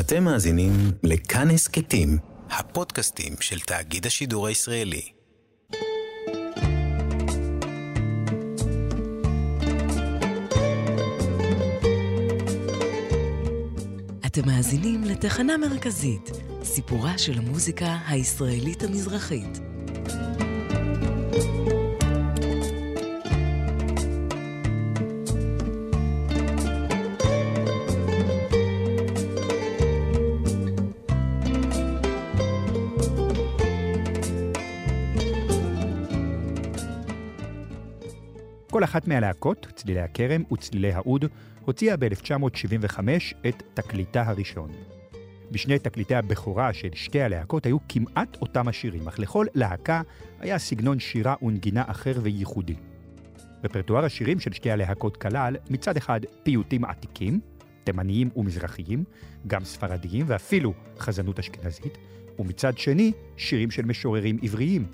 אתם מאזינים לכאן הסכתים, הפודקאסטים של תאגיד השידור הישראלי. אתם מאזינים לתחנה מרכזית, סיפורה של המוזיקה הישראלית המזרחית. אחת מהלהקות, צלילי הכרם וצלילי האוד, הוציאה ב-1975 את תקליטה הראשון. בשני תקליטי הבכורה של שתי הלהקות היו כמעט אותם השירים, אך לכל להקה היה סגנון שירה ונגינה אחר וייחודי. רפרטואר השירים של שתי הלהקות כלל מצד אחד פיוטים עתיקים, תימניים ומזרחיים, גם ספרדיים ואפילו חזנות אשכנזית, ומצד שני שירים של משוררים עבריים,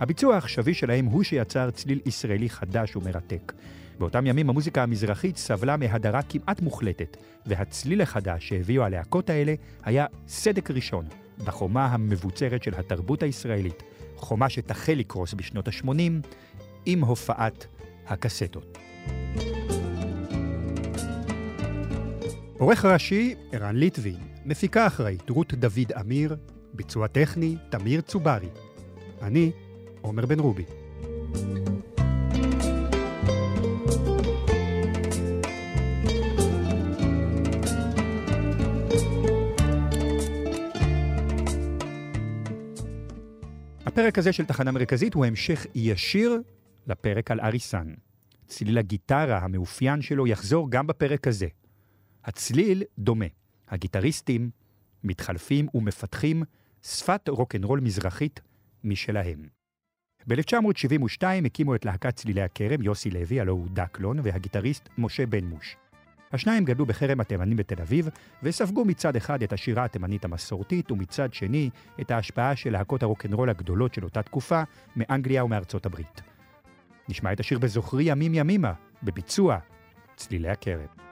הביצוע העכשווי שלהם הוא שיצר צליל ישראלי חדש ומרתק. באותם ימים המוזיקה המזרחית סבלה מהדרה כמעט מוחלטת, והצליל החדש שהביאו הלהקות האלה היה סדק ראשון בחומה המבוצרת של התרבות הישראלית, חומה שתחל לקרוס בשנות ה-80 עם הופעת הקסטות. עורך ראשי, ערן ליטבין, מפיקה אחראית, רות דוד אמיר, ביצוע טכני, תמיר צוברי. אני, עומר בן רובי. הפרק הזה של תחנה מרכזית הוא המשך ישיר לפרק על אריסן. צליל הגיטרה המאופיין שלו יחזור גם בפרק הזה. הצליל דומה. הגיטריסטים מתחלפים ומפתחים שפת רוקנרול מזרחית משלהם. ב-1972 הקימו את להקת צלילי הכרם יוסי לוי, הלוא הוא דקלון, והגיטריסט משה בן מוש. השניים גדלו בחרם התימנים בתל אביב, וספגו מצד אחד את השירה התימנית המסורתית, ומצד שני את ההשפעה של להקות הרוקנרול הגדולות של אותה תקופה, מאנגליה ומארצות הברית. נשמע את השיר בזוכרי ימים ימימה, בביצוע צלילי הכרם.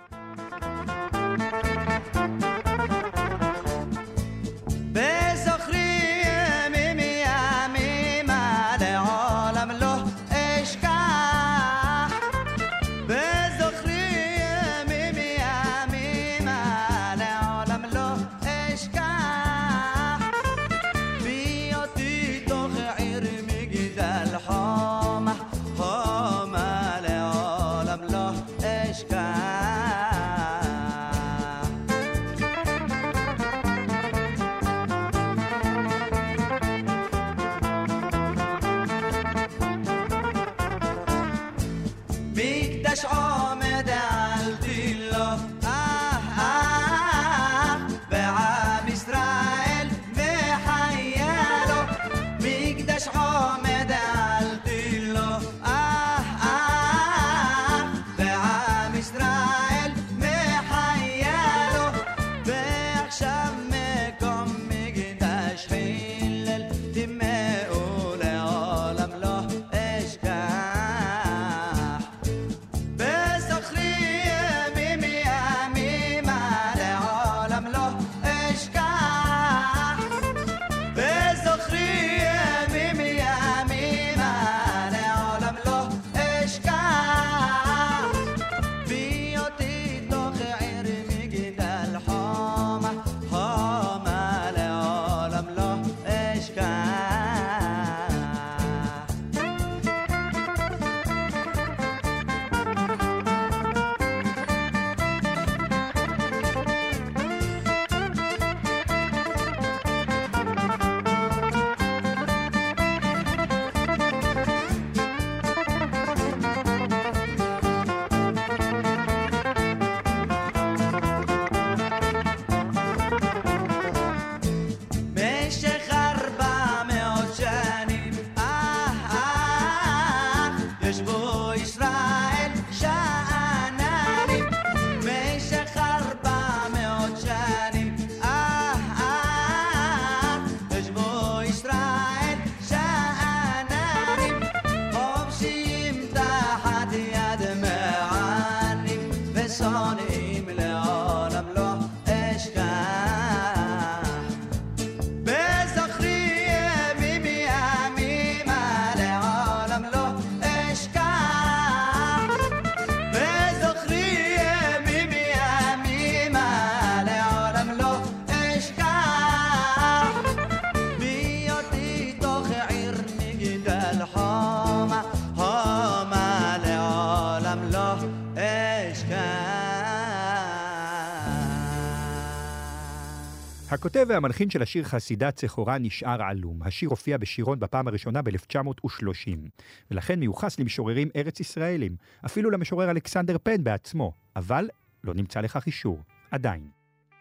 הכותב והמלחין של השיר חסידה צחורה נשאר עלום. השיר הופיע בשירון בפעם הראשונה ב-1930, ולכן מיוחס למשוררים ארץ ישראלים, אפילו למשורר אלכסנדר פן בעצמו, אבל לא נמצא לכך אישור, עדיין.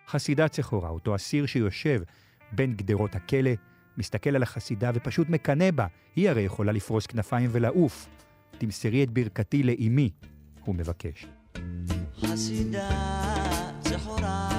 חסידה צחורה, אותו אסיר שיושב בין גדרות הכלא, מסתכל על החסידה ופשוט מקנא בה, היא הרי יכולה לפרוס כנפיים ולעוף. תמסרי את ברכתי לאימי, הוא מבקש. חסידה צחורה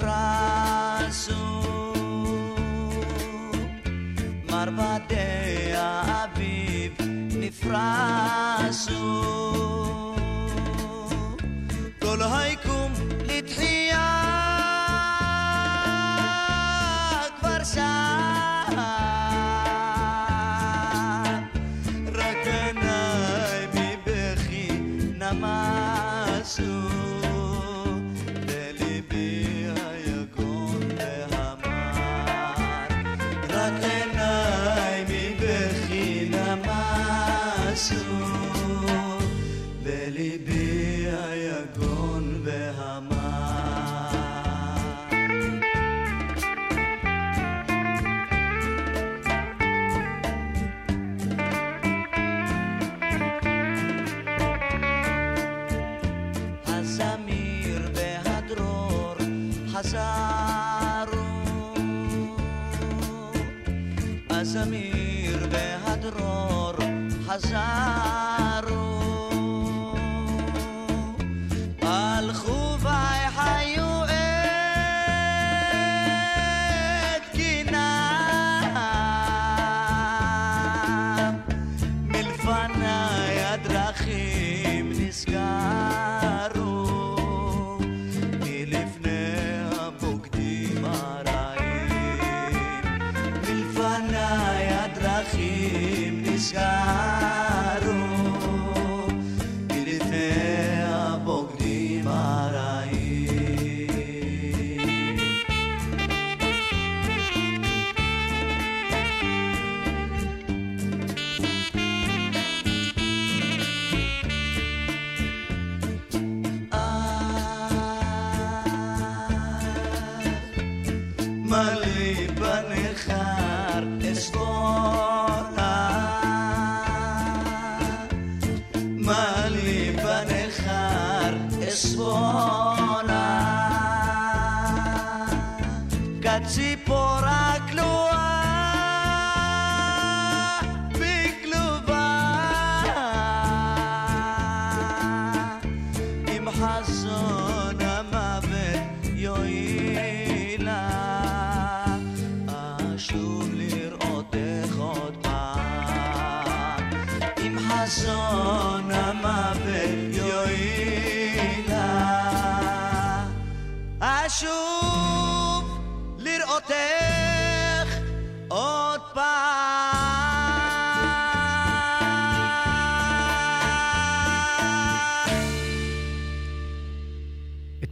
frasu Marbadea abib nifrasu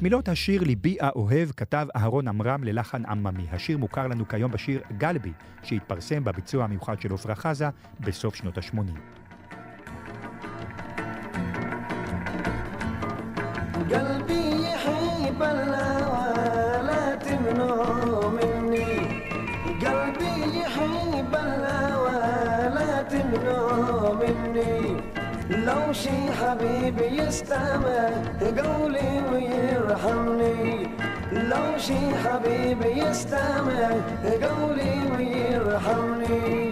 מילות השיר "ליבי האוהב" כתב אהרון עמרם ללחן עממי. השיר מוכר לנו כיום בשיר "גלבי", שהתפרסם בביצוע המיוחד של עפרה חזה בסוף שנות ה-80. لو شي حبيبي يستمع قولي ويرحمني. لو شي حبيبي يستمع قولي ويرحمني.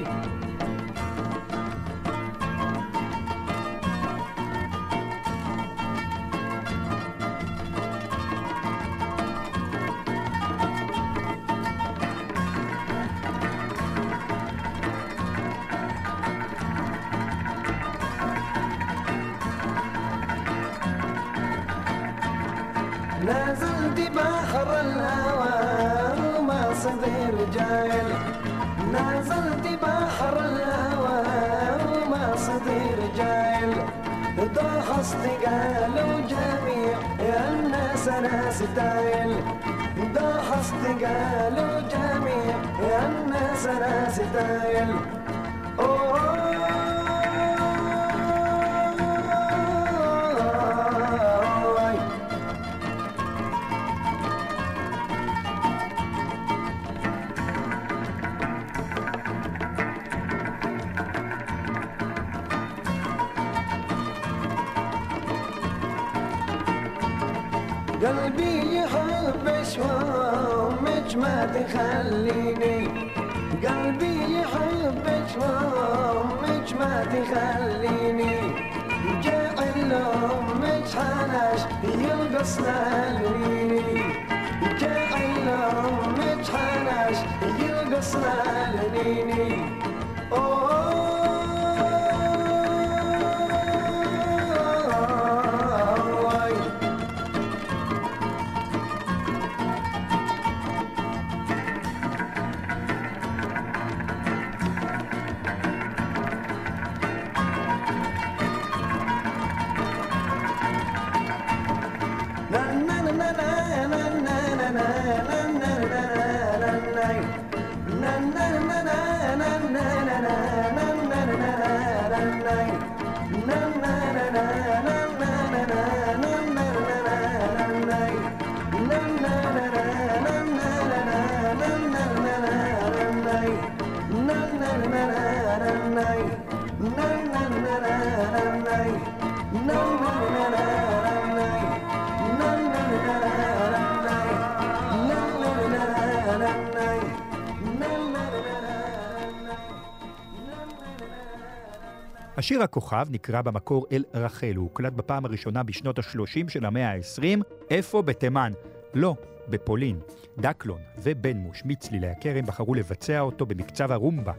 بحر الهوى وما صدير جايل نازلت بحر الهوى وما صدير جايل ضحست قالوا جميع يا الناس أنا ستايل ضحست قالوا جميع يا الناس أنا ستايل أوه ما تخليني. قلبي يحبك وأمك ما تخليني. جاع لأمك حنش يلبس لعليني جاع لأمك حنش يلبس لعليني השיר הכוכב נקרא במקור אל רחל, הוא הוקלט בפעם הראשונה בשנות ה-30 של המאה ה-20. איפה? בתימן. לא, בפולין. דקלון ובן מוש מצלילי הכרם בחרו לבצע אותו במקצב הרומבה.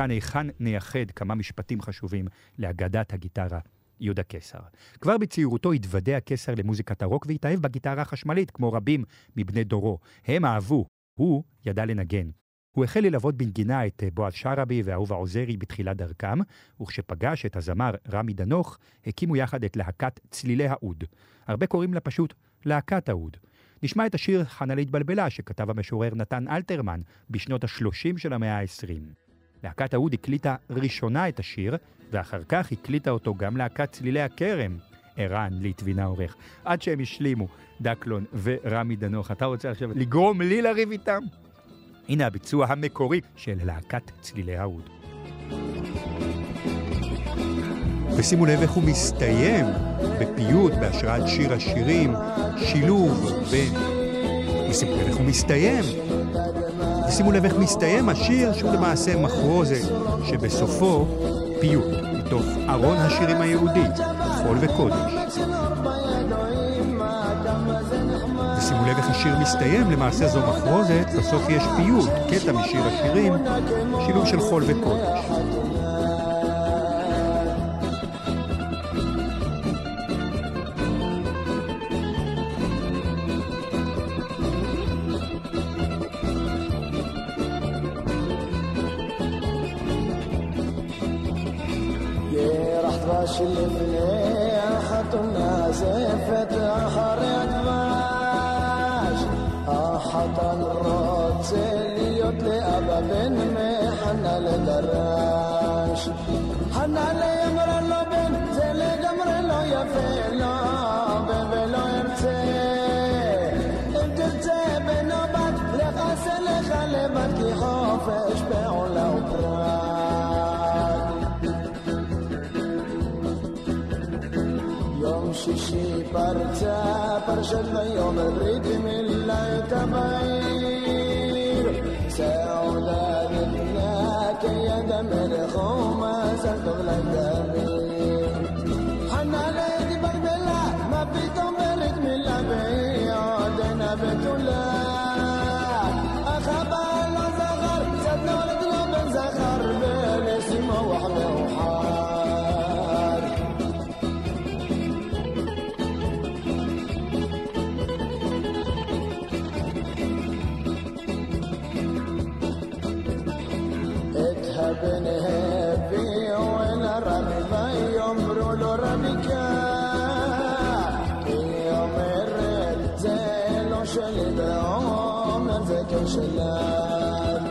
כאן, היכן נייחד כמה משפטים חשובים לאגדת הגיטרה יהודה קיסר. כבר בצעירותו התוודע קיסר למוזיקת הרוק והתאהב בגיטרה החשמלית, כמו רבים מבני דורו. הם אהבו, הוא ידע לנגן. הוא החל ללוות בנגינה את אה, בועז שרעבי ואהובה עוזרי בתחילת דרכם, וכשפגש את הזמר רמי דנוך, הקימו יחד את להקת צלילי האוד. הרבה קוראים לה פשוט להקת האוד. נשמע את השיר "חנה להתבלבלה" שכתב המשורר נתן אלתרמן בשנות ה-30 של המאה ה-20. להקת האוד הקליטה ראשונה את השיר, ואחר כך הקליטה אותו גם להקת צלילי הכרם. ערן ליטבין העורך. עד שהם השלימו, דקלון ורמי דנוך. אתה רוצה עכשיו לגרום לי לריב איתם? הנה הביצוע המקורי של להקת צלילי האוד. ושימו לב איך הוא מסתיים בפיוט, בהשראת שיר השירים, שילוב בין... ושימו לב איך הוא מסתיים. ושימו לב איך מסתיים השיר שהוא למעשה מחרוזת, שבסופו פיוט, מתוך ארון השירים היהודי, חול וקודש. ושימו לב איך השיר מסתיים, למעשה זו מחרוזת, בסוף יש פיוט, קטע משיר השירים, שילוב של חול וקודש. שישי פרצה פרשת ויאמר ברית מילה תבעי شلم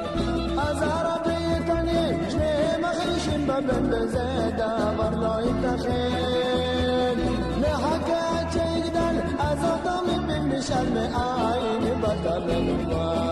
از عربی تنی شنه مخیشیم بر زیده برلای تخیل. لحق چیگدن از آدمی بیم شرم آین بطر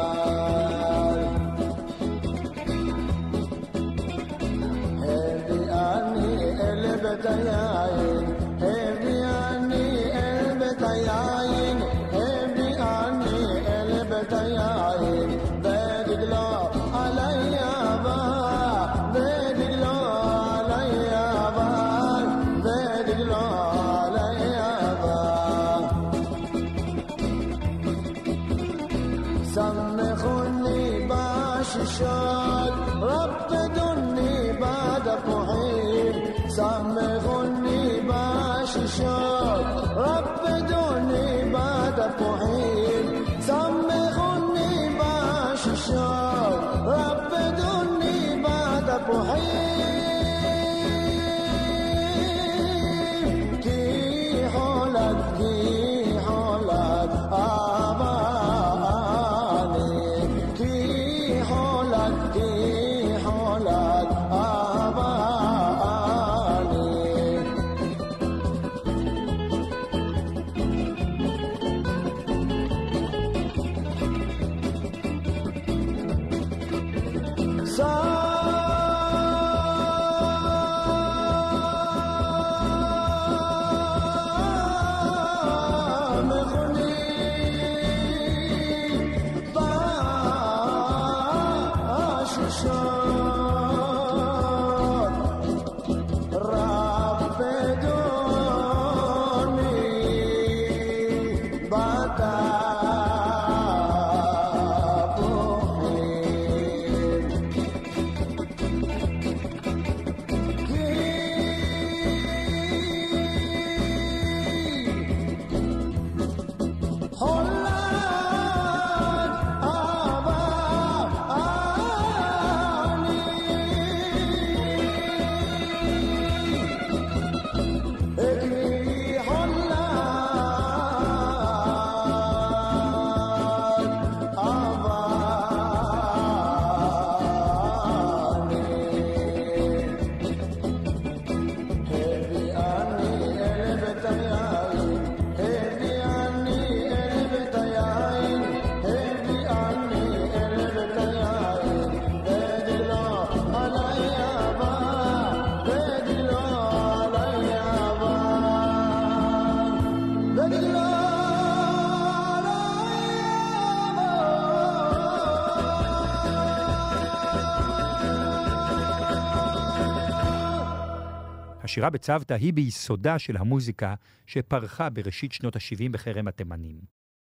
השירה בצוותא היא ביסודה של המוזיקה שפרחה בראשית שנות ה-70 בחרם התימנים.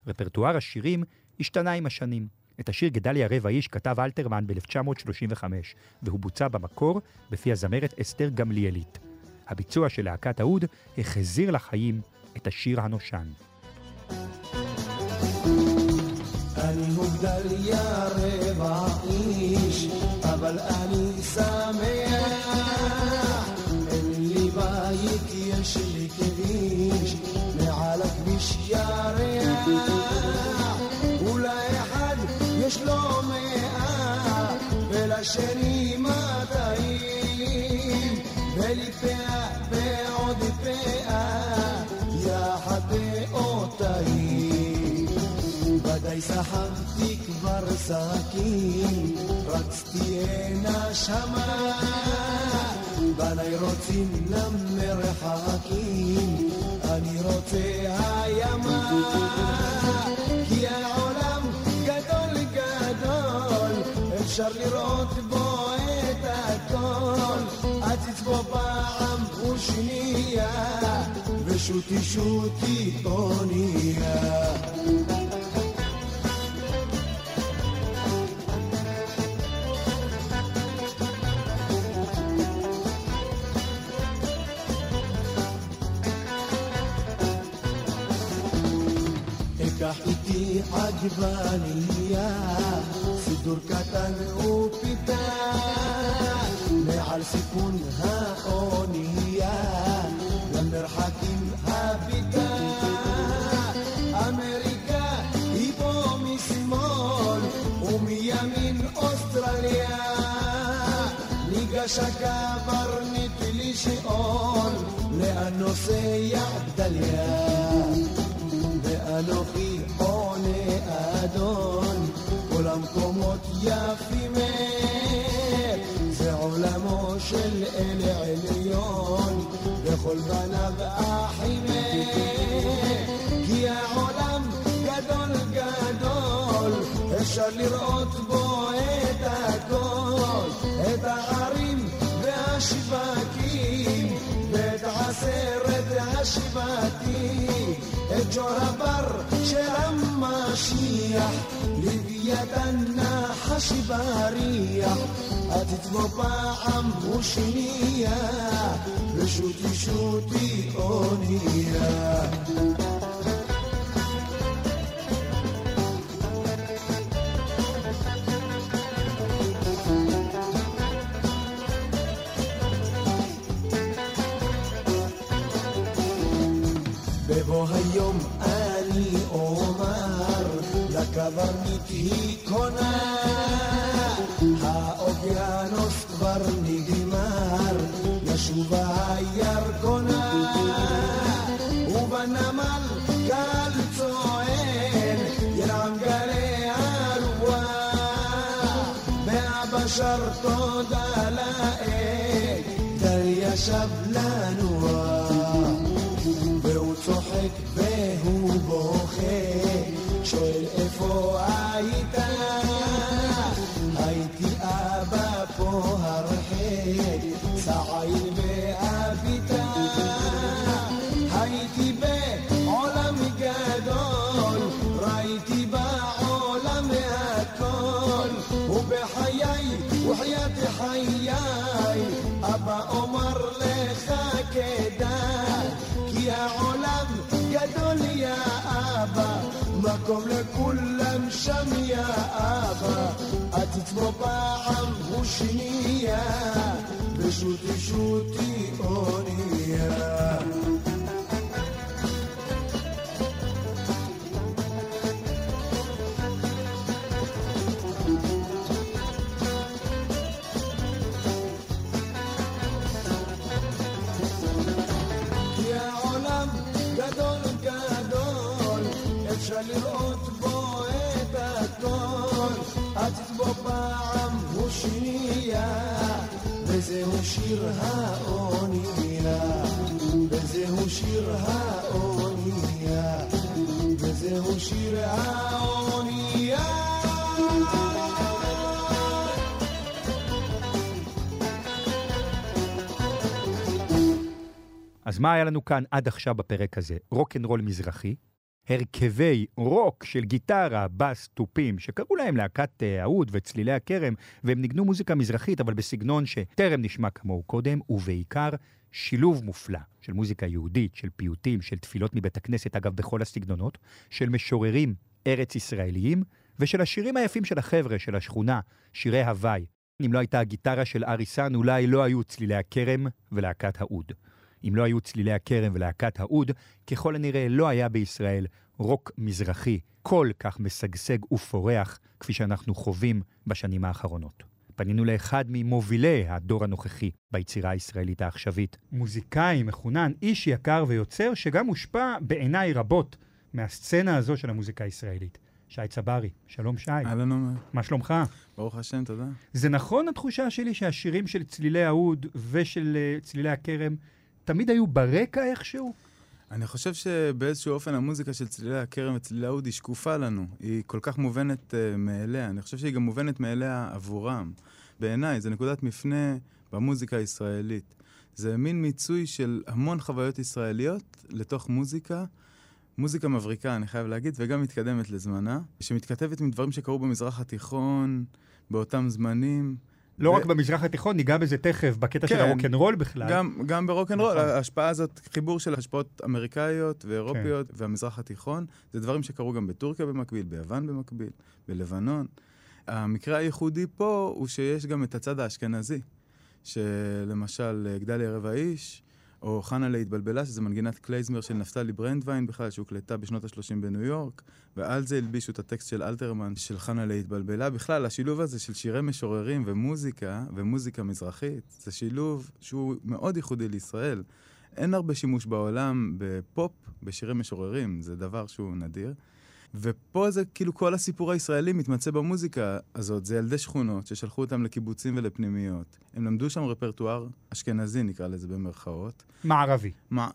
רפרטואר השירים השתנה עם השנים. את השיר גדליה רבע איש כתב אלתרמן ב-1935, והוא בוצע במקור בפי הזמרת אסתר גמליאלית. הביצוע של להקת האוד החזיר לחיים את השיר הנושן. אני מוגדליה רבע הכביש ירח. אולי אחד יש לו מאה, ולשני מאתיים, ולי פאה ועוד פאה, יחד באותיים. ודאי סחבתי כבר שקים, רצתי הנה שמה. בניי רוצים למרחקים, אני רוצה הימה. כי העולם גדול גדול, אפשר לראות בו את הכל. עציץ בו פעם ושנייה, ושוטי שוטי אונייה. איתי עגבנייה, סידור קטן ופיתה, מעל סיפון האונייה, למרחקים הביתה. אמריקה היא פה משמאל, ומימין אוסטרליה. ניגש הקברניט לשאול, לאן נוסע גדליה? ואנוכי עונה אדון, כל המקומות יפים זה עולמו של אל עליון, וכל בניו אחים כי העולם גדול גדול, אפשר לראות בו את הכל, את הערים והשווקים, ואת עשרת השבטים, את ג'ור הבר של המשיח, לוויתן נחש בריח, את תבוא פעם ושנייה, בבוא היום אני אומר, לקברניט היא קונה. האוקיינוס כבר נגמר, ישובה הירקונה. ובנמל קל צוען, ינעם גלי הרוח. מהבשר תודה לאל, דליה שב לנוח. והוא צוחק והוא בוכה, שואל איפה היית? הייתי אבא פה הרחק, צעיר ואביתה. גדול יא אבא, מקום לכולם שם יא אבא, עציץ בו פעם הוא שנייה, ושוטי שוטי אונייה. פעם הוא שנייה, וזהו שיר האונייה, וזהו שיר האונייה, וזהו שיר האונייה. אז מה היה לנו כאן עד עכשיו בפרק הזה? רוקנרול מזרחי, הרכבי רוק של גיטרה, בס, תופים, שקראו להם להקת אה, האוד וצלילי הכרם, והם ניגנו מוזיקה מזרחית, אבל בסגנון שטרם נשמע כמוהו קודם, ובעיקר שילוב מופלא של מוזיקה יהודית, של פיוטים, של תפילות מבית הכנסת, אגב, בכל הסגנונות, של משוררים ארץ ישראליים, ושל השירים היפים של החבר'ה, של השכונה, שירי הוואי. אם לא הייתה הגיטרה של אריסן, אולי לא היו צלילי הכרם ולהקת האוד. אם לא היו צלילי הכרם ולהקת האוד, ככל הנראה לא היה בישראל רוק מזרחי כל כך משגשג ופורח כפי שאנחנו חווים בשנים האחרונות. פנינו לאחד ממובילי הדור הנוכחי ביצירה הישראלית העכשווית. מוזיקאי, מחונן, איש יקר ויוצר, שגם הושפע בעיניי רבות מהסצנה הזו של המוזיקה הישראלית. שי צברי, שלום שי. אהלן עומר, מה שלומך? ברוך השם, תודה. זה נכון התחושה שלי שהשירים של צלילי האוד ושל uh, צלילי הכרם תמיד היו ברקע איכשהו? אני חושב שבאיזשהו אופן המוזיקה של צלילי הכרם וצלילי האוד היא שקופה לנו. היא כל כך מובנת uh, מאליה. אני חושב שהיא גם מובנת מאליה עבורם. בעיניי, זו נקודת מפנה במוזיקה הישראלית. זה מין מיצוי של המון חוויות ישראליות לתוך מוזיקה. מוזיקה מבריקה, אני חייב להגיד, וגם מתקדמת לזמנה, שמתכתבת עם דברים שקרו במזרח התיכון, באותם זמנים. לא ו- רק במזרח התיכון, ניגע בזה תכף, בקטע של כן. הרוקנרול בכלל. גם, גם ברוקנרול, נכון. ההשפעה הזאת, חיבור של השפעות אמריקאיות ואירופיות כן. והמזרח התיכון, זה דברים שקרו גם בטורקיה במקביל, ביוון במקביל, בלבנון. המקרה הייחודי פה הוא שיש גם את הצד האשכנזי, שלמשל אה, גדליה רבע איש, או חנה להתבלבלה, שזה מנגינת קלייזמר של נפתלי ברנדווין בכלל, שהוקלטה בשנות ה-30 בניו יורק, ועל זה הלבישו את הטקסט של אלתרמן, של חנה להתבלבלה. בכלל, השילוב הזה של שירי משוררים ומוזיקה, ומוזיקה מזרחית, זה שילוב שהוא מאוד ייחודי לישראל. אין הרבה שימוש בעולם בפופ, בשירי משוררים, זה דבר שהוא נדיר. ופה זה כאילו כל הסיפור הישראלי מתמצא במוזיקה הזאת. זה ילדי שכונות ששלחו אותם לקיבוצים ולפנימיות. הם למדו שם רפרטואר אשכנזי, נקרא לזה במרכאות. מערבי, מה,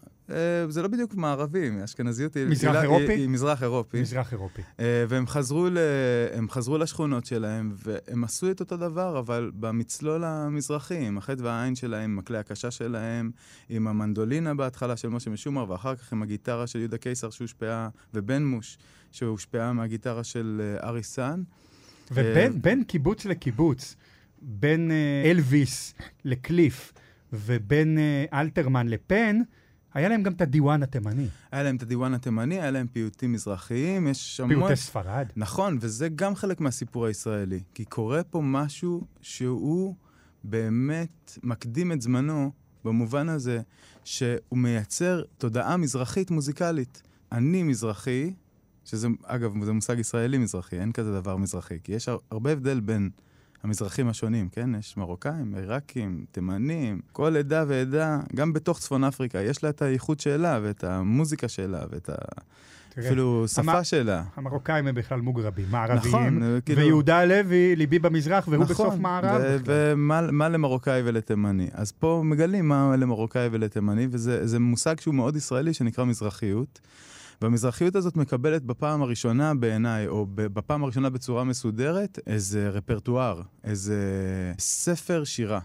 זה לא בדיוק מערבי, אשכנזיות היא... מזרח היא, אירופי? היא, היא מזרח אירופי. מזרח אירופי. אה, והם חזרו, ל... חזרו לשכונות שלהם, והם עשו את אותו דבר, אבל במצלול המזרחי, עם החטא והעין שלהם, עם הכלי הקשה שלהם, עם המנדולינה בהתחלה של משה משומר, ואחר כך עם הגיטרה של יהודה קיסר שהושפעה, ובן מוש, שהושפעה מהגיטרה של אה, ארי סאן. ובין בין קיבוץ לקיבוץ, בין אה, אלוויס לקליף ובין אה, אלתרמן לפן, היה להם גם את הדיוואן התימני, היה להם את הדיוואן התימני, היה להם פיוטים מזרחיים, יש המון... פיוטי ספרד. נכון, וזה גם חלק מהסיפור הישראלי. כי קורה פה משהו שהוא באמת מקדים את זמנו, במובן הזה שהוא מייצר תודעה מזרחית מוזיקלית. אני מזרחי, שזה, אגב, זה מושג ישראלי מזרחי, אין כזה דבר מזרחי, כי יש הר- הרבה הבדל בין המזרחים השונים, כן? יש מרוקאים, עיראקים, תימנים, כל עדה ועדה, גם בתוך צפון אפריקה, יש לה את הייחוד שלה, ואת המוזיקה שלה, ואת ה... תראה, אפילו שפה המ- שלה. המרוקאים הם בכלל מוגרבים, מערביים. נכון, אה, כאילו- ויהודה הלוי, ליבי במזרח, והוא בסוף מערב. ו-. ומה מה למרוקאי ולתימני. אז פה מגלים מה למרוקאי ולתימני, וזה זה מושג שהוא מאוד ישראלי, שנקרא מזרחיות. והמזרחיות הזאת מקבלת בפעם הראשונה בעיניי, או בפעם הראשונה בצורה מסודרת, איזה רפרטואר, איזה ספר שירה.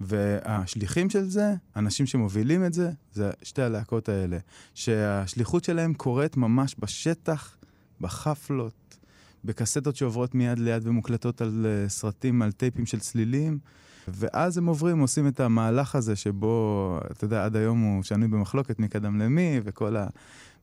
והשליחים של זה, האנשים שמובילים את זה, זה שתי הלהקות האלה. שהשליחות שלהם קורית ממש בשטח, בחפלות, בקסטות שעוברות מיד ליד ומוקלטות על אה, סרטים, על טייפים של צלילים. ואז הם עוברים, עושים את המהלך הזה שבו, אתה יודע, עד היום הוא שנוי במחלוקת מי קדם למי, וכל ה...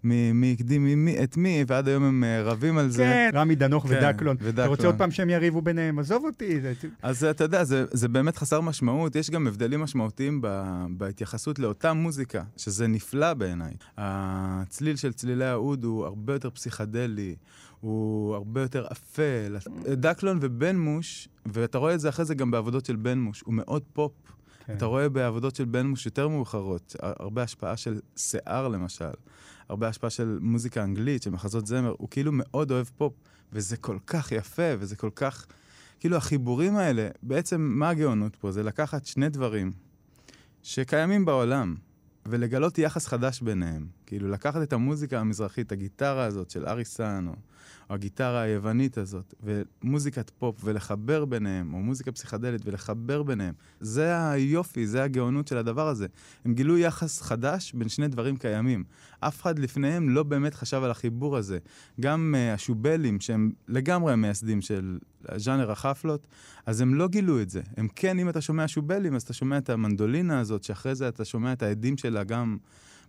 מי, מי הקדים מי, מי, את מי, ועד היום הם אה, רבים על זה. כן, רמי דנוך כן, ודקלון. אתה ודקלון. רוצה עוד פעם שהם יריבו ביניהם? עזוב אותי. זה- אז אתה יודע, זה, זה באמת חסר משמעות. יש גם הבדלים משמעותיים ב, בהתייחסות לאותה מוזיקה, שזה נפלא בעיניי. הצליל של צלילי העוד הוא הרבה יותר פסיכדלי, הוא הרבה יותר אפל. דקלון ובן מוש, ואתה רואה את זה אחרי זה גם בעבודות של בן מוש, הוא מאוד פופ. כן. אתה רואה בעבודות של בן מוש יותר מאוחרות, הרבה השפעה של שיער למשל, הרבה השפעה של מוזיקה אנגלית, של מחזות זמר, הוא כאילו מאוד אוהב פופ, וזה כל כך יפה, וזה כל כך... כאילו החיבורים האלה, בעצם מה הגאונות פה? זה לקחת שני דברים שקיימים בעולם, ולגלות יחס חדש ביניהם. כאילו לקחת את המוזיקה המזרחית, הגיטרה הזאת של אריסן, או, או הגיטרה היוונית הזאת, ומוזיקת פופ, ולחבר ביניהם, או מוזיקה פסיכדלית, ולחבר ביניהם. זה היופי, זה הגאונות של הדבר הזה. הם גילו יחס חדש בין שני דברים קיימים. אף אחד לפניהם לא באמת חשב על החיבור הזה. גם uh, השובלים, שהם לגמרי המייסדים של ז'אנר החפלות, אז הם לא גילו את זה. הם כן, אם אתה שומע שובלים, אז אתה שומע את המנדולינה הזאת, שאחרי זה אתה שומע את העדים שלה גם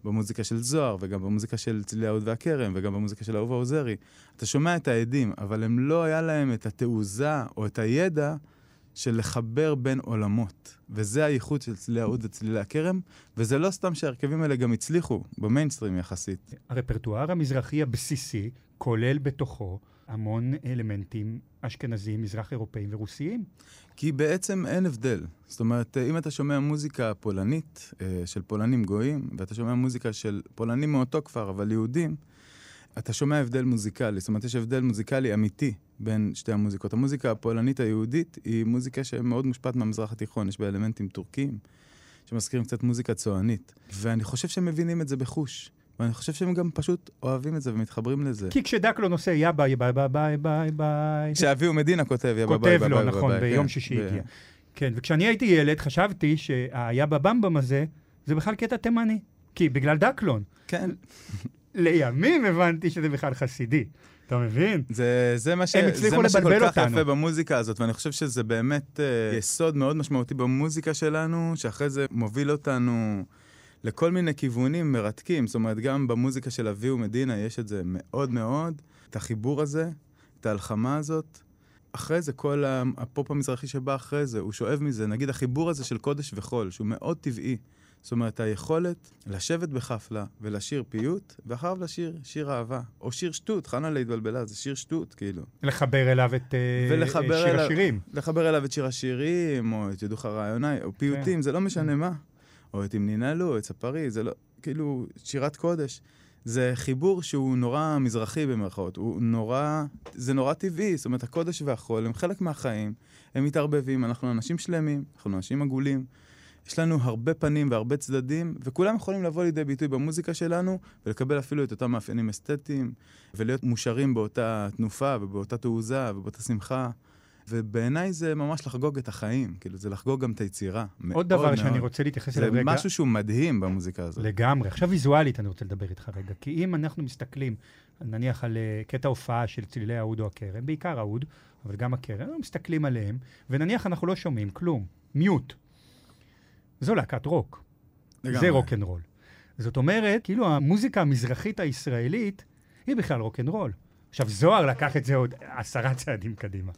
במוזיקה של זוהר, וגם במוזיקה של צלילי האוד והכרם, וגם במוזיקה של אהובה עוזרי. אתה שומע את העדים, אבל הם לא היה להם את התעוזה או את הידע של לחבר בין עולמות. וזה הייחוד של צלילי האוד וצלילי הכרם, וזה לא סתם שההרכבים האלה גם הצליחו במיינסטרים יחסית. הרפרטואר המזרחי הבסיסי כולל בתוכו המון אלמנטים אשכנזיים, מזרח אירופאים ורוסיים. כי בעצם אין הבדל. זאת אומרת, אם אתה שומע מוזיקה פולנית אה, של פולנים גויים, ואתה שומע מוזיקה של פולנים מאותו כפר, אבל יהודים, אתה שומע הבדל מוזיקלי. זאת אומרת, יש הבדל מוזיקלי אמיתי בין שתי המוזיקות. המוזיקה הפולנית היהודית היא מוזיקה שמאוד מושפעת מהמזרח התיכון, יש בה אלמנטים טורקיים, שמזכירים קצת מוזיקה צוענית. ואני חושב שהם מבינים את זה בחוש. ואני חושב שהם גם פשוט אוהבים את זה ומתחברים לזה. כי כשדקלון עושה יא ביי ביי ביי ביי ביי ביי, כשאביהו מדינה כותב, יא ביי כותב ביי ביי לו, ביי נכון, ביי, ביום כן. שישי הגיע. כן, וכשאני הייתי ילד חשבתי שההיה בבמבם הזה, זה בכלל קטע תימני. כי בגלל דקלון. כן, לימים הבנתי שזה בכלל חסידי. אתה מבין? זה, זה מה, ש... זה מה שכל כך אותנו. יפה במוזיקה הזאת, ואני חושב שזה באמת אה, יסוד מאוד משמעותי במוזיקה שלנו, שאחרי זה מוביל אותנו לכל מיני כיוונים מרתקים. זאת אומרת, גם במוזיקה של אביהו מדינה יש את זה מאוד מאוד, את החיבור הזה, את ההלחמה הזאת. אחרי זה, כל הפופ המזרחי שבא אחרי זה, הוא שואב מזה, נגיד החיבור הזה של קודש וחול, שהוא מאוד טבעי. זאת אומרת, היכולת לשבת בחפלה ולשיר פיוט, ואחריו לשיר שיר אהבה. או שיר שטות, חנה להתבלבלה, זה שיר שטות, כאילו. לחבר אליו את אה, ולחבר שיר אליו- השירים. לחבר אליו את שיר השירים, או את ידוך רעיוני, או פיוטים, כן. זה לא משנה מה. או את אם ננעלו, את ספרי, זה לא, כאילו, שירת קודש. זה חיבור שהוא נורא מזרחי במרכאות, הוא נורא, זה נורא טבעי, זאת אומרת, הקודש והחול הם חלק מהחיים, הם מתערבבים, אנחנו אנשים שלמים, אנחנו אנשים עגולים, יש לנו הרבה פנים והרבה צדדים, וכולם יכולים לבוא לידי ביטוי במוזיקה שלנו, ולקבל אפילו את אותם מאפיינים אסתטיים, ולהיות מושרים באותה תנופה ובאותה תעוזה ובאותה שמחה. ובעיניי זה ממש לחגוג את החיים, כאילו זה לחגוג גם את היצירה. עוד דבר מאוד. שאני רוצה להתייחס זה אליו רגע. משהו שהוא מדהים במוזיקה הזאת. לגמרי. עכשיו ויזואלית אני רוצה לדבר איתך רגע. כי אם אנחנו מסתכלים, נניח על אה, קטע הופעה של צלילי האוד או הכרם, בעיקר האוד, אבל גם הכרם, אנחנו מסתכלים עליהם, ונניח אנחנו לא שומעים כלום, מיוט. זו להקת רוק. לגמרי. זה רוקנרול. זאת אומרת, כאילו המוזיקה המזרחית הישראלית היא בכלל רוקנרול. עכשיו, זוהר לקח את זה עוד עשרה צעדים קדימה.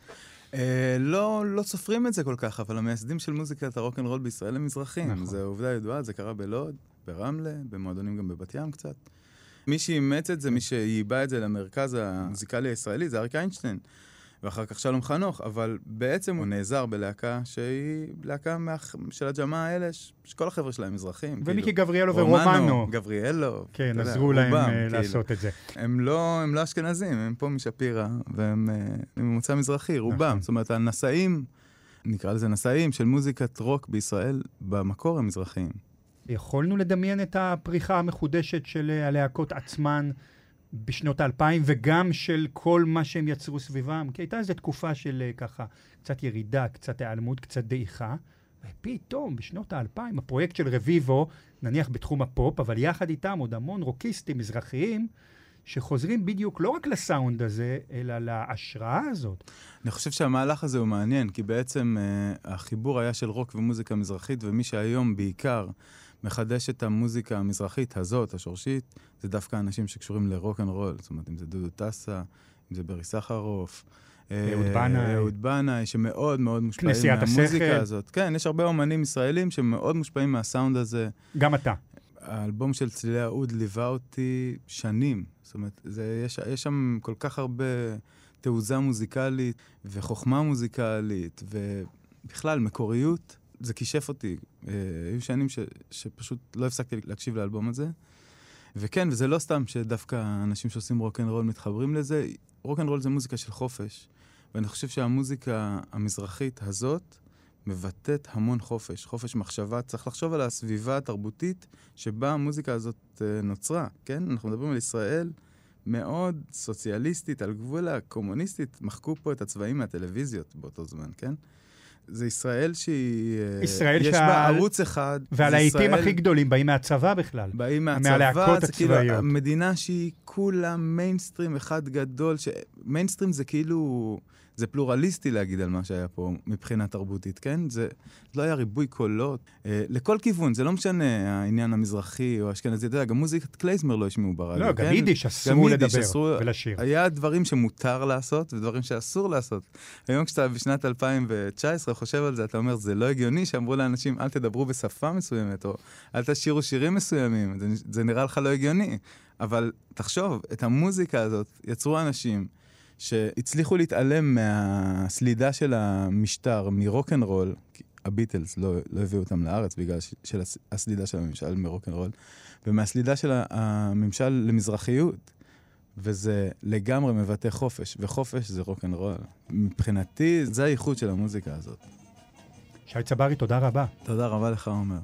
אה, לא, לא סופרים את זה כל כך, אבל המייסדים של מוזיקת הרוקנרול בישראל הם מזרחים. נכון. זו עובדה ידועה, זה קרה בלוד, ברמלה, במועדונים גם בבת ים קצת. מי שאימץ את זה, מי שייבא את זה למרכז המוזיקלי הישראלי, זה אריק איינשטיין. ואחר כך שלום חנוך, אבל בעצם הוא נעזר בלהקה שהיא להקה מה... של הג'מאעה האלה, שכל החבר'ה שלהם מזרחים. ומיקי כאילו. גבריאלו ורומנו. גבריאלו. כן, עזרו להם רובם, אה, כאילו. לעשות את זה. הם לא, הם לא אשכנזים, הם פה משפירא, והם אה, ממוצא מזרחי, רובם. נכון. זאת אומרת, הנשאים, נקרא לזה נשאים של מוזיקת רוק בישראל, במקור הם מזרחיים. יכולנו לדמיין את הפריחה המחודשת של אה, הלהקות עצמן בשנות האלפיים, וגם של כל מה שהם יצרו סביבם? כי הייתה איזו תקופה של אה, ככה, קצת ירידה, קצת היעלמות, קצת דעיכה, ופתאום, בשנות האלפיים, הפרויקט של רביבו, נניח בתחום הפופ, אבל יחד איתם עוד המון רוקיסטים מזרחיים, שחוזרים בדיוק לא רק לסאונד הזה, אלא להשראה הזאת. אני חושב שהמהלך הזה הוא מעניין, כי בעצם אה, החיבור היה של רוק ומוזיקה מזרחית, ומי שהיום בעיקר מחדש את המוזיקה המזרחית הזאת, השורשית, זה דווקא אנשים שקשורים ל rock and roll. זאת אומרת, אם זה דודו טסה, אם זה ברי סחרוף. אה, אהוד בנאי. אהוד בנאי, שמאוד מאוד מושפעים מהמוזיקה השכל. הזאת. כן, יש הרבה אומנים ישראלים שמאוד מושפעים מהסאונד הזה. גם אתה. האלבום של צלילי האוד ליווה אותי שנים. זאת אומרת, זה, יש, יש שם כל כך הרבה תעוזה מוזיקלית וחוכמה מוזיקלית, ובכלל, מקוריות. זה כישף אותי. אה, היו שנים ש, שפשוט לא הפסקתי להקשיב לאלבום הזה. וכן, וזה לא סתם שדווקא אנשים שעושים רוקנרול מתחברים לזה. רוקנרול זה מוזיקה של חופש, ואני חושב שהמוזיקה המזרחית הזאת מבטאת המון חופש, חופש מחשבה. צריך לחשוב על הסביבה התרבותית שבה המוזיקה הזאת אה, נוצרה, כן? אנחנו מדברים על ישראל מאוד סוציאליסטית, על גבול הקומוניסטית. מחקו פה את הצבעים מהטלוויזיות באותו זמן, כן? זה ישראל שהיא... אה, ישראל יש שה- בה ערוץ אחד. והלהיטים ישראל- הכי גדולים באים מהצבא בכלל. באים מהצבא, מהלהקות כאילו הצבאיות. מדינה שהיא כולה מיינסטרים אחד גדול, ש... מיינסטרים זה כאילו, זה פלורליסטי להגיד על מה שהיה פה מבחינה תרבותית, כן? זה לא היה ריבוי קולות. אה, לכל כיוון, זה לא משנה העניין המזרחי או האשכנזי, אתה יודע, גם מוזיקת קלייזמר לא השמיעו ברדיו, לא, כן? גם יידיש אסור לדבר אסור- ולשיר. היה דברים שמותר לעשות ודברים שאסור לעשות. היום כשאתה בשנת 2019 חושב על זה, אתה אומר, זה לא הגיוני שאמרו לאנשים, אל תדברו בשפה מסוימת, או אל תשאירו שירים מסוימים, זה, זה נראה לך לא הגיוני. אבל תחשוב, את המוזיקה הזאת יצרו אנשים שהצליחו להתעלם מהסלידה של המשטר, מרוקנרול, כי הביטלס לא, לא הביאו אותם לארץ בגלל ש- של הס- הסלידה של הממשל מרוקנרול, ומהסלידה של הממשל למזרחיות. וזה לגמרי מבטא חופש, וחופש זה רוקנרול. מבחינתי, זה הייחוד של המוזיקה הזאת. שי צברי, תודה רבה. תודה רבה לך, עומר.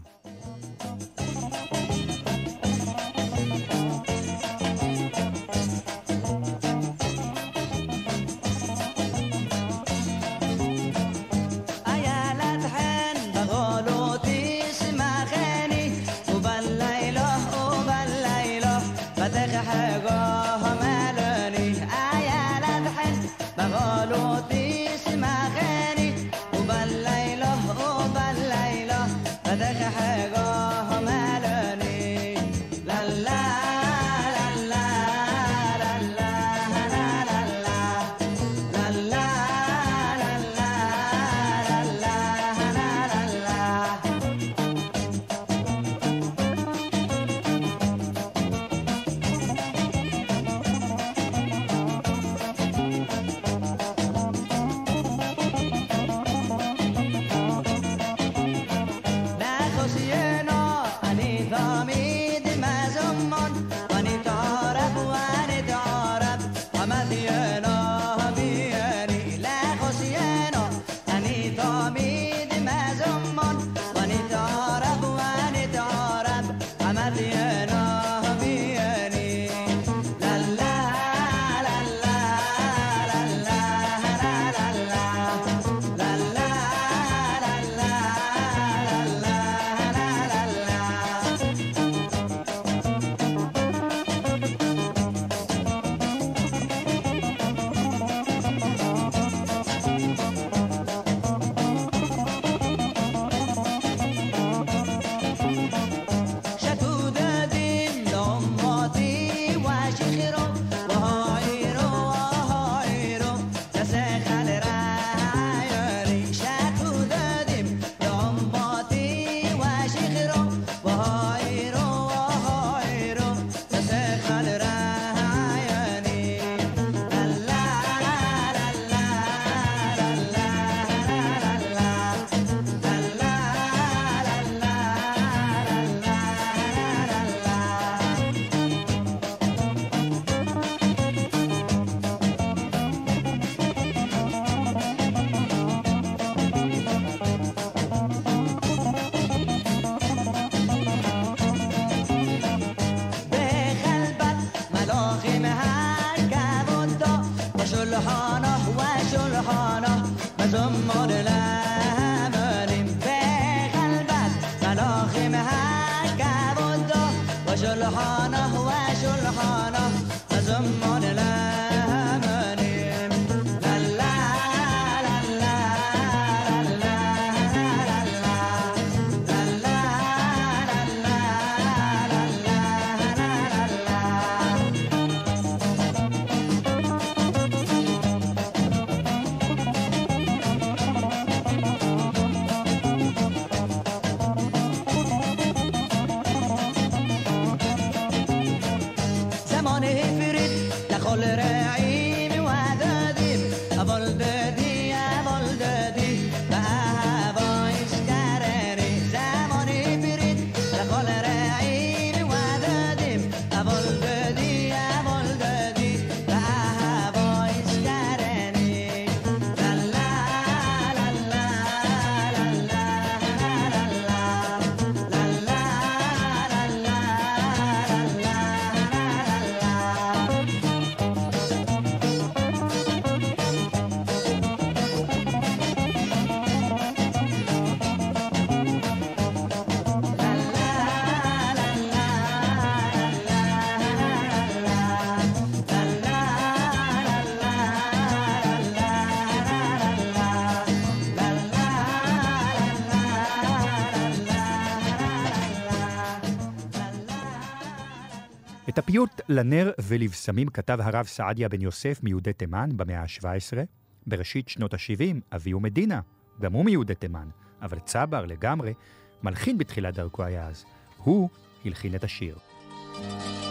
את הפיוט לנר ולבשמים כתב הרב סעדיה בן יוסף מיהודי תימן במאה ה-17. בראשית שנות ה-70, אביהו מדינה, גם הוא מיהודי תימן, אבל צבר לגמרי, מלחין בתחילת דרכו היה אז. הוא הלחין את השיר. thank you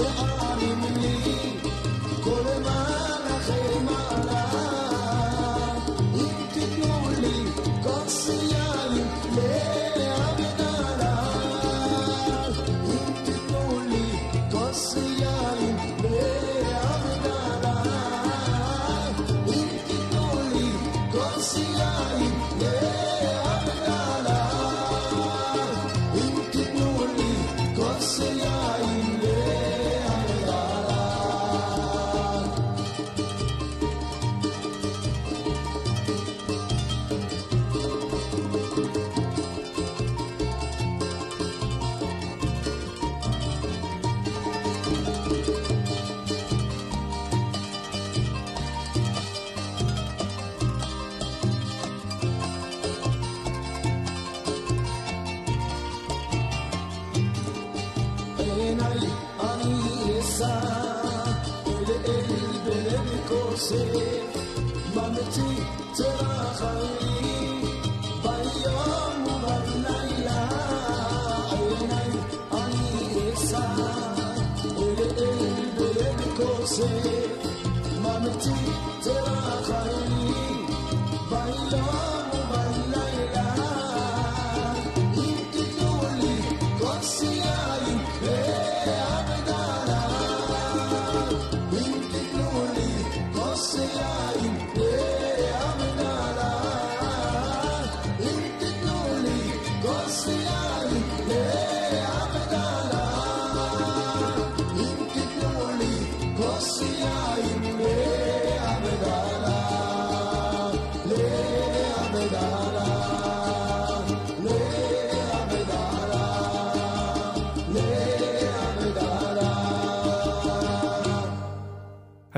So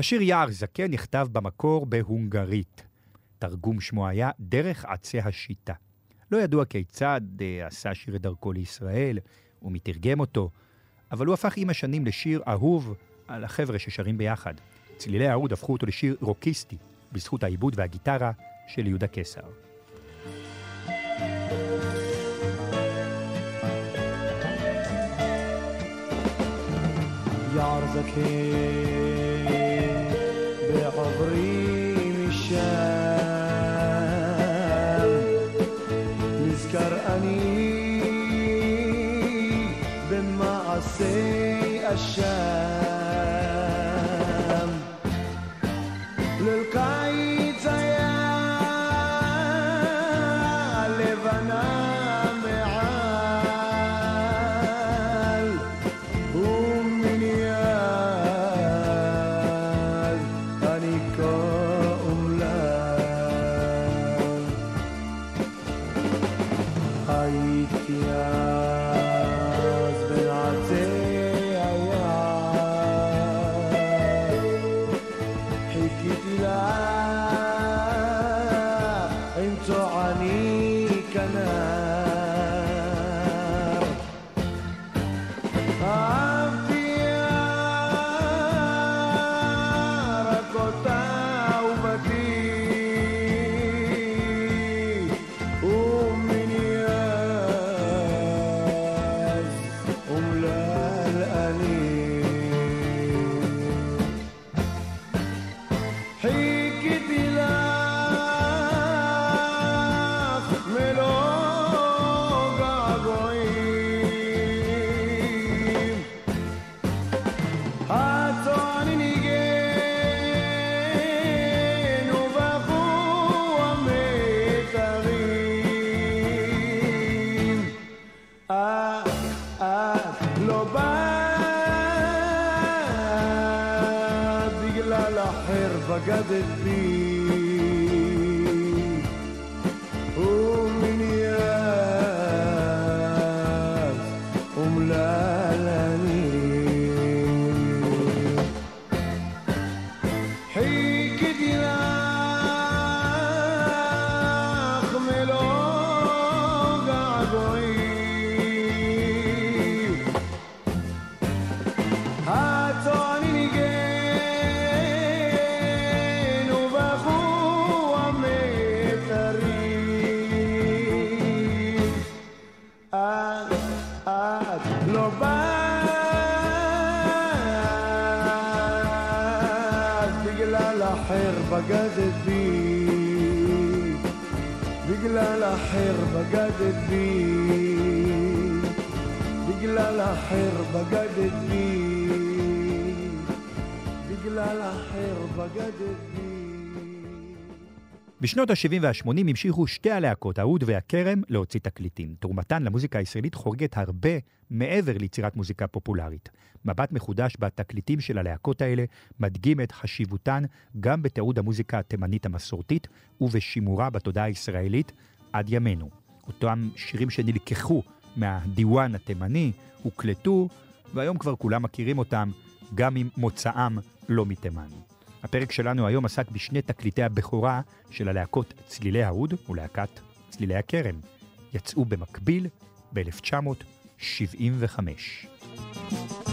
השיר יער זקן נכתב במקור בהונגרית. תרגום שמו היה דרך עצי השיטה. לא ידוע כיצד אה, עשה שיר את דרכו לישראל, ומי תרגם אותו, אבל הוא הפך עם השנים לשיר אהוב על החבר'ה ששרים ביחד. צלילי העוד הפכו אותו לשיר רוקיסטי, בזכות העיבוד והגיטרה של יהודה קיסר. יער זקן عبري من الشام. نذكر أني بما عصي الشام. בגלל אחר בגדת בי בגלל אחר בגדת בי בגלל אחר בגדת בי בשנות ה-70 וה-80 המשיכו שתי הלהקות, האוד והכרם, להוציא תקליטים. תרומתן למוזיקה הישראלית חורגת הרבה מעבר ליצירת מוזיקה פופולרית. מבט מחודש בתקליטים של הלהקות האלה מדגים את חשיבותן גם בתיעוד המוזיקה התימנית המסורתית ובשימורה בתודעה הישראלית עד ימינו. אותם שירים שנלקחו מהדיוואן התימני, הוקלטו, והיום כבר כולם מכירים אותם, גם אם מוצאם לא מתימן. הפרק שלנו היום עסק בשני תקליטי הבכורה של הלהקות צלילי ההוד ולהקת צלילי הכרם. יצאו במקביל ב-1975.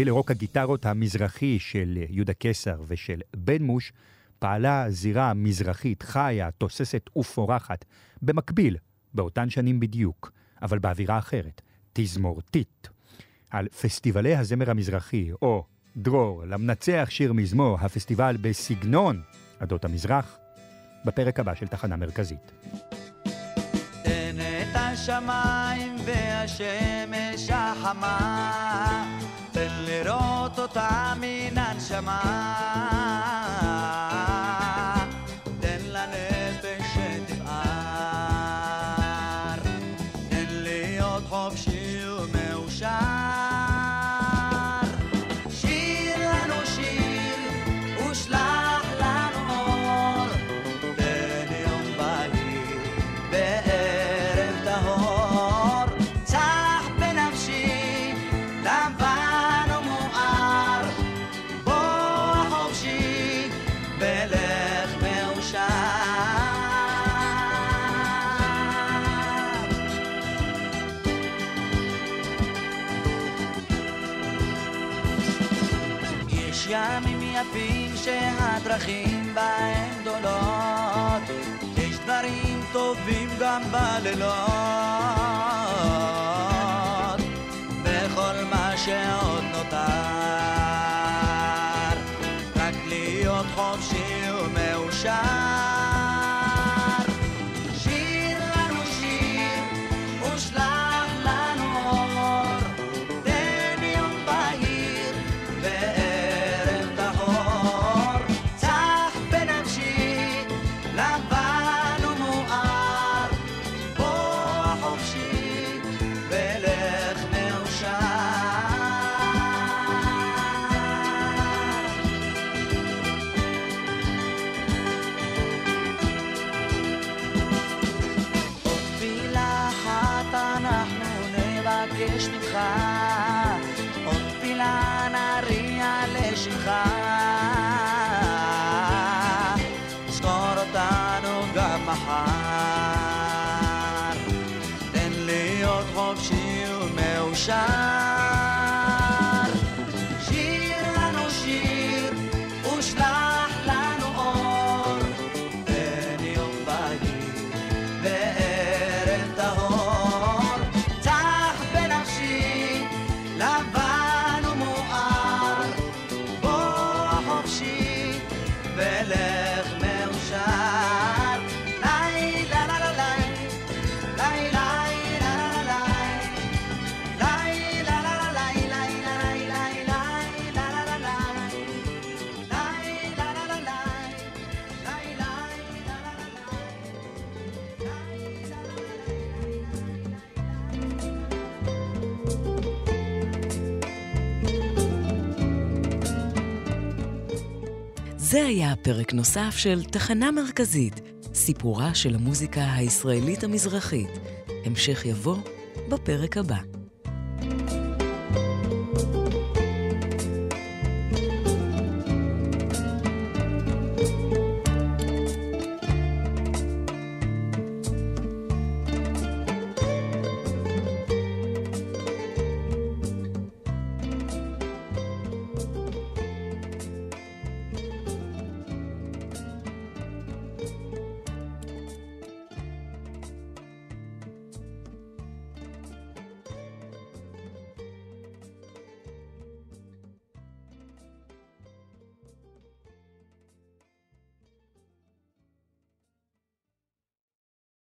במקביל לרוק הגיטרות המזרחי של יהודה קיסר ושל בן מוש, פעלה זירה מזרחית חיה, תוססת ופורחת, במקביל, באותן שנים בדיוק, אבל באווירה אחרת, תזמורתית. על פסטיבלי הזמר המזרחי, או דרור, למנצח שיר מזמור, הפסטיבל בסגנון עדות המזרח, בפרק הבא של תחנה מרכזית. תן את השמיים והשמש החמה, תן לראות אותה מן טובים גם בלילות. נריע פרק נוסף של תחנה מרכזית, סיפורה של המוזיקה הישראלית המזרחית. המשך יבוא בפרק הבא.